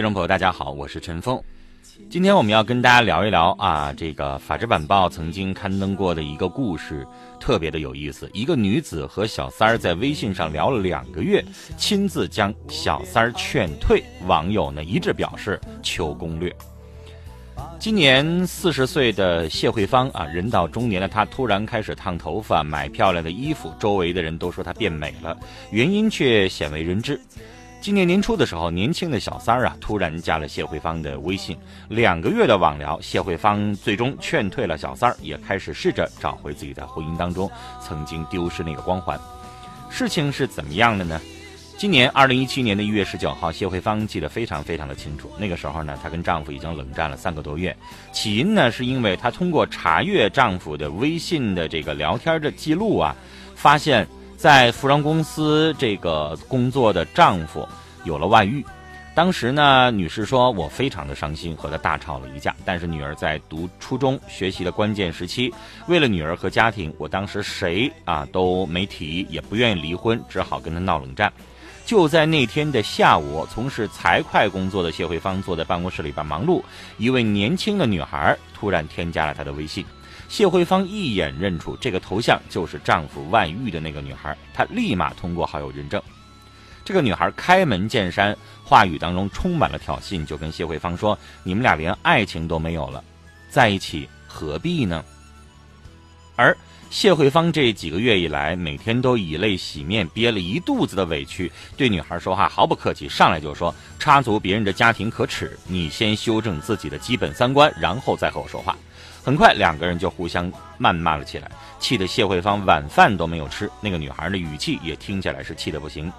听众朋友，大家好，我是陈峰。今天我们要跟大家聊一聊啊，这个《法制晚报》曾经刊登过的一个故事，特别的有意思。一个女子和小三儿在微信上聊了两个月，亲自将小三儿劝退，网友呢一致表示求攻略。今年四十岁的谢慧芳啊，人到中年的她突然开始烫头发、买漂亮的衣服，周围的人都说她变美了，原因却鲜为人知。今年年初的时候，年轻的小三儿啊，突然加了谢慧芳的微信。两个月的网聊，谢慧芳最终劝退了小三儿，也开始试着找回自己在婚姻当中曾经丢失那个光环。事情是怎么样的呢？今年二零一七年的一月十九号，谢慧芳记得非常非常的清楚。那个时候呢，她跟丈夫已经冷战了三个多月。起因呢，是因为她通过查阅丈夫的微信的这个聊天的记录啊，发现。在服装公司这个工作的丈夫有了外遇，当时呢，女士说我非常的伤心，和他大吵了一架。但是女儿在读初中学习的关键时期，为了女儿和家庭，我当时谁啊都没提，也不愿意离婚，只好跟他闹冷战。就在那天的下午，从事财会工作的谢慧芳坐在办公室里边忙碌，一位年轻的女孩突然添加了她的微信。谢慧芳一眼认出这个头像就是丈夫外遇的那个女孩，她立马通过好友认证。这个女孩开门见山，话语当中充满了挑衅，就跟谢慧芳说：“你们俩连爱情都没有了，在一起何必呢？”而谢慧芳这几个月以来，每天都以泪洗面，憋了一肚子的委屈，对女孩说话毫不客气，上来就说：“插足别人的家庭可耻，你先修正自己的基本三观，然后再和我说话。”很快，两个人就互相谩骂了起来，气得谢慧芳晚饭都没有吃。那个女孩的语气也听起来是气得不行。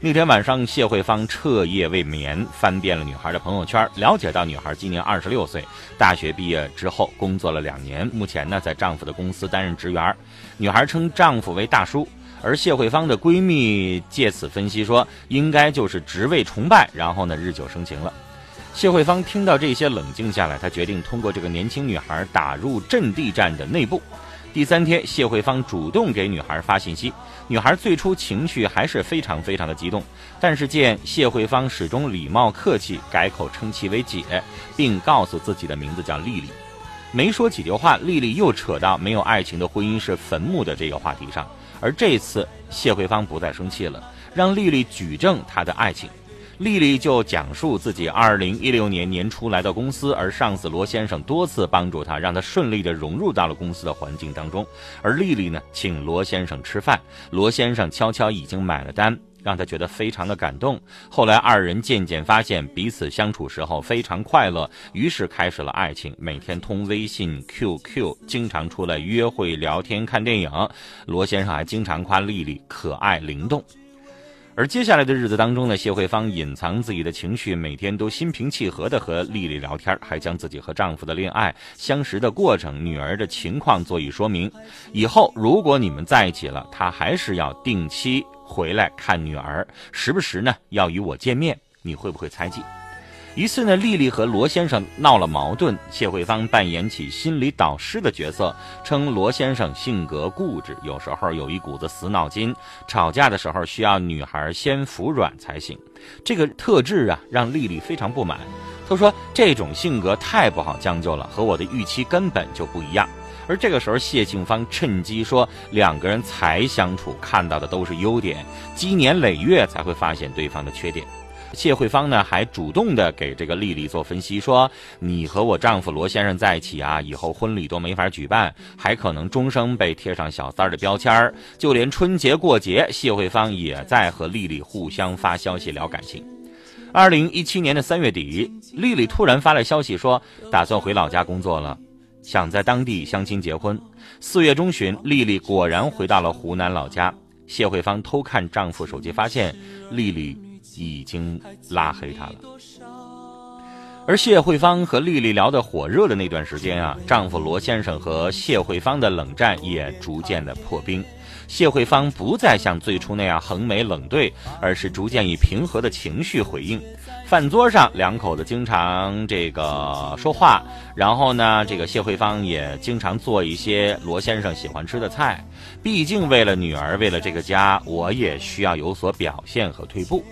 那天晚上，谢慧芳彻夜未眠，翻遍了女孩的朋友圈，了解到女孩今年二十六岁，大学毕业之后工作了两年，目前呢在丈夫的公司担任职员。女孩称丈夫为大叔，而谢慧芳的闺蜜借此分析说，应该就是职位崇拜，然后呢日久生情了。谢慧芳听到这些，冷静下来，她决定通过这个年轻女孩打入阵地战的内部。第三天，谢慧芳主动给女孩发信息，女孩最初情绪还是非常非常的激动，但是见谢慧芳始终礼貌客气，改口称其为姐，并告诉自己的名字叫丽丽。没说几句话，丽丽又扯到没有爱情的婚姻是坟墓的这个话题上，而这次谢慧芳不再生气了，让丽丽举证她的爱情。丽丽就讲述自己二零一六年年初来到公司，而上司罗先生多次帮助她，让她顺利的融入到了公司的环境当中。而丽丽呢，请罗先生吃饭，罗先生悄悄已经买了单，让她觉得非常的感动。后来二人渐渐发现彼此相处时候非常快乐，于是开始了爱情，每天通微信、QQ，经常出来约会、聊天、看电影。罗先生还经常夸丽丽可爱灵动。而接下来的日子当中呢，谢慧芳隐藏自己的情绪，每天都心平气和地和丽丽聊天，还将自己和丈夫的恋爱、相识的过程、女儿的情况做以说明。以后如果你们在一起了，她还是要定期回来看女儿，时不时呢要与我见面。你会不会猜忌？一次呢，丽丽和罗先生闹了矛盾，谢慧芳扮演起心理导师的角色，称罗先生性格固执，有时候有一股子死脑筋，吵架的时候需要女孩先服软才行。这个特质啊，让丽丽非常不满。她说这种性格太不好将就了，和我的预期根本就不一样。而这个时候，谢庆芳趁机说，两个人才相处，看到的都是优点，积年累月才会发现对方的缺点。谢慧芳呢，还主动的给这个丽丽做分析，说你和我丈夫罗先生在一起啊，以后婚礼都没法举办，还可能终生被贴上小三儿的标签儿。就连春节过节，谢慧芳也在和丽丽互相发消息聊感情。二零一七年的三月底，丽丽突然发来消息说，打算回老家工作了，想在当地相亲结婚。四月中旬，丽丽果然回到了湖南老家。谢慧芳偷看丈夫手机，发现丽丽。已经拉黑他了，而谢慧芳和丽丽聊得火热的那段时间啊，丈夫罗先生和谢慧芳的冷战也逐渐的破冰。谢慧芳不再像最初那样横眉冷对，而是逐渐以平和的情绪回应。饭桌上，两口子经常这个说话，然后呢，这个谢慧芳也经常做一些罗先生喜欢吃的菜。毕竟为了女儿，为了这个家，我也需要有所表现和退步。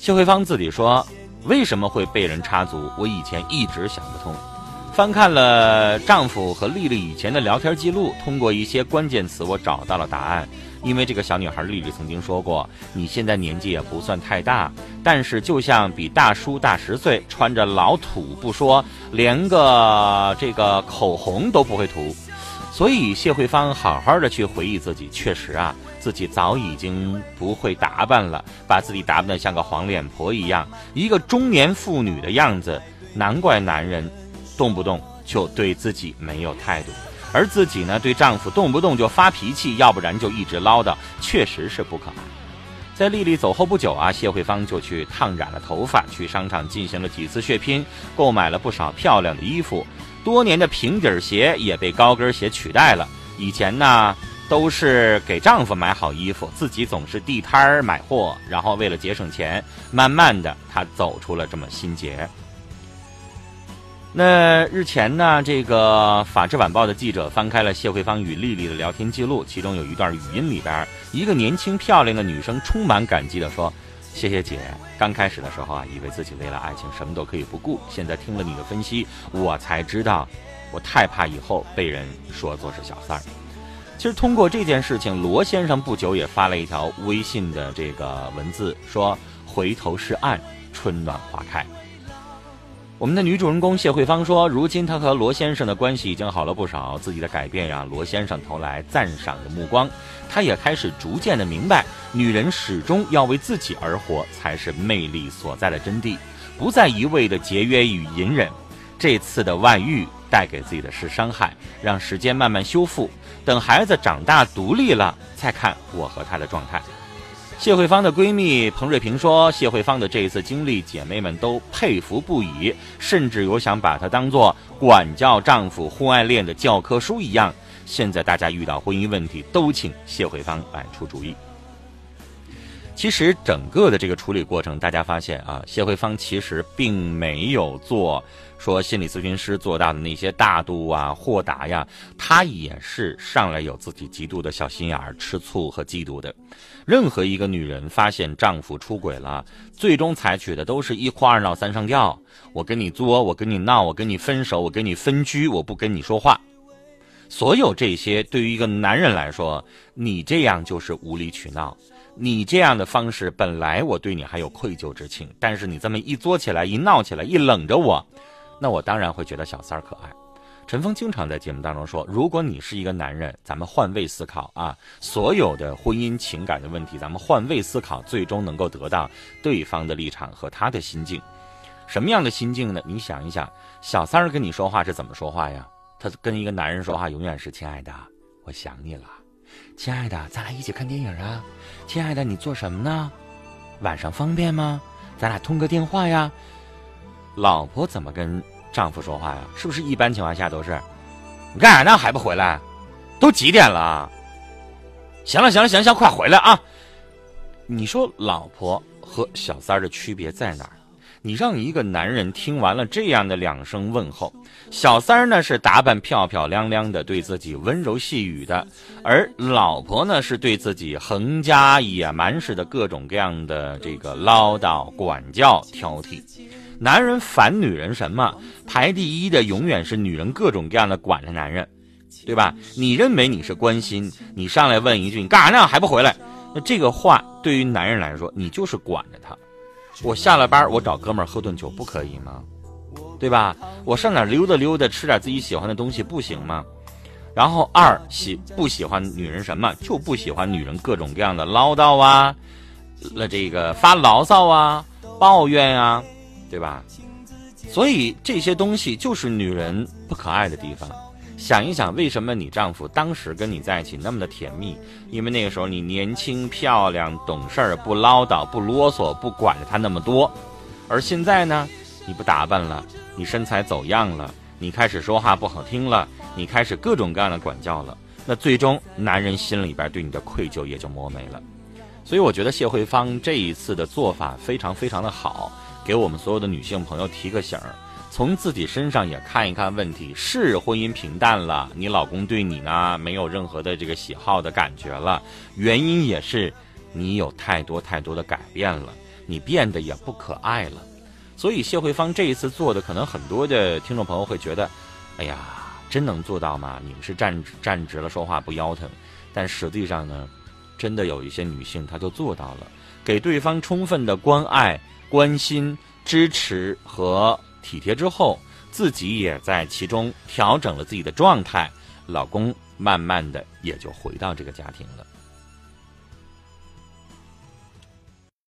谢慧芳自己说：“为什么会被人插足？我以前一直想不通。翻看了丈夫和丽丽以前的聊天记录，通过一些关键词，我找到了答案。因为这个小女孩丽丽曾经说过：‘你现在年纪也不算太大，但是就像比大叔大十岁，穿着老土不说，连个这个口红都不会涂。’所以谢慧芳好好的去回忆自己，确实啊。”自己早已经不会打扮了，把自己打扮得像个黄脸婆一样，一个中年妇女的样子。难怪男人动不动就对自己没有态度，而自己呢，对丈夫动不动就发脾气，要不然就一直唠叨，确实是不可爱。在丽丽走后不久啊，谢慧芳就去烫染了头发，去商场进行了几次血拼，购买了不少漂亮的衣服。多年的平底鞋也被高跟鞋取代了。以前呢。都是给丈夫买好衣服，自己总是地摊儿买货，然后为了节省钱，慢慢的她走出了这么心结。那日前呢，这个《法制晚报》的记者翻开了谢慧芳与丽丽的聊天记录，其中有一段语音里边，一个年轻漂亮的女生充满感激的说：“谢谢姐，刚开始的时候啊，以为自己为了爱情什么都可以不顾，现在听了你的分析，我才知道，我太怕以后被人说作是小三儿。”其实通过这件事情，罗先生不久也发了一条微信的这个文字，说：“回头是岸，春暖花开。”我们的女主人公谢慧芳说：“如今她和罗先生的关系已经好了不少，自己的改变让罗先生投来赞赏的目光。她也开始逐渐的明白，女人始终要为自己而活，才是魅力所在的真谛，不再一味的节约与隐忍。这次的外遇带给自己的是伤害，让时间慢慢修复。”等孩子长大独立了，再看我和他的状态。谢慧芳的闺蜜彭瑞平说：“谢慧芳的这一次经历，姐妹们都佩服不已，甚至有想把她当做管教丈夫婚外恋的教科书一样。现在大家遇到婚姻问题，都请谢慧芳来出主意。”其实整个的这个处理过程，大家发现啊，谢慧芳其实并没有做。说心理咨询师做到的那些大度啊、豁达呀，她也是上来有自己极度的小心眼儿、吃醋和嫉妒的。任何一个女人发现丈夫出轨了，最终采取的都是一哭二闹三上吊。我跟你作，我跟你闹，我跟你分手，我跟你分居，我不跟你说话。所有这些对于一个男人来说，你这样就是无理取闹。你这样的方式，本来我对你还有愧疚之情，但是你这么一作起来、一闹起来、一冷着我。那我当然会觉得小三儿可爱。陈峰经常在节目当中说：“如果你是一个男人，咱们换位思考啊，所有的婚姻情感的问题，咱们换位思考，最终能够得到对方的立场和他的心境。什么样的心境呢？你想一想，小三儿跟你说话是怎么说话呀？他跟一个男人说话永远是：亲爱的，我想你了。亲爱的，咱俩一起看电影啊。亲爱的，你做什么呢？晚上方便吗？咱俩通个电话呀。”老婆怎么跟丈夫说话呀？是不是一般情况下都是？你干啥呢？还不回来？都几点了？行了行了行行，快回来啊！你说老婆和小三儿的区别在哪儿？你让一个男人听完了这样的两声问候，小三儿呢是打扮漂漂亮亮的，对自己温柔细语的，而老婆呢是对自己横加野蛮式的各种各样的这个唠叨、管教、挑剔。男人烦女人什么？排第一的永远是女人各种各样的管着男人，对吧？你认为你是关心，你上来问一句你干啥呢？还不回来？那这个话对于男人来说，你就是管着他。我下了班，我找哥们儿喝顿酒不可以吗？对吧？我上哪溜达溜达，吃点自己喜欢的东西不行吗？然后二喜不喜欢女人什么？就不喜欢女人各种各样的唠叨啊，那这个发牢骚啊，抱怨啊。对吧？所以这些东西就是女人不可爱的地方。想一想，为什么你丈夫当时跟你在一起那么的甜蜜？因为那个时候你年轻漂亮、懂事儿，不唠叨、不啰嗦、不管着他那么多。而现在呢，你不打扮了，你身材走样了，你开始说话不好听了，你开始各种各样的管教了。那最终，男人心里边对你的愧疚也就磨没了。所以，我觉得谢慧芳这一次的做法非常非常的好。给我们所有的女性朋友提个醒儿，从自己身上也看一看问题。是婚姻平淡了，你老公对你呢没有任何的这个喜好的感觉了，原因也是你有太多太多的改变了。你变得也不可爱了。所以谢慧芳这一次做的，可能很多的听众朋友会觉得，哎呀，真能做到吗？你们是站站直了说话不腰疼，但实际上呢，真的有一些女性她就做到了，给对方充分的关爱、关心、支持和体贴之后。自己也在其中调整了自己的状态，老公慢慢的也就回到这个家庭了。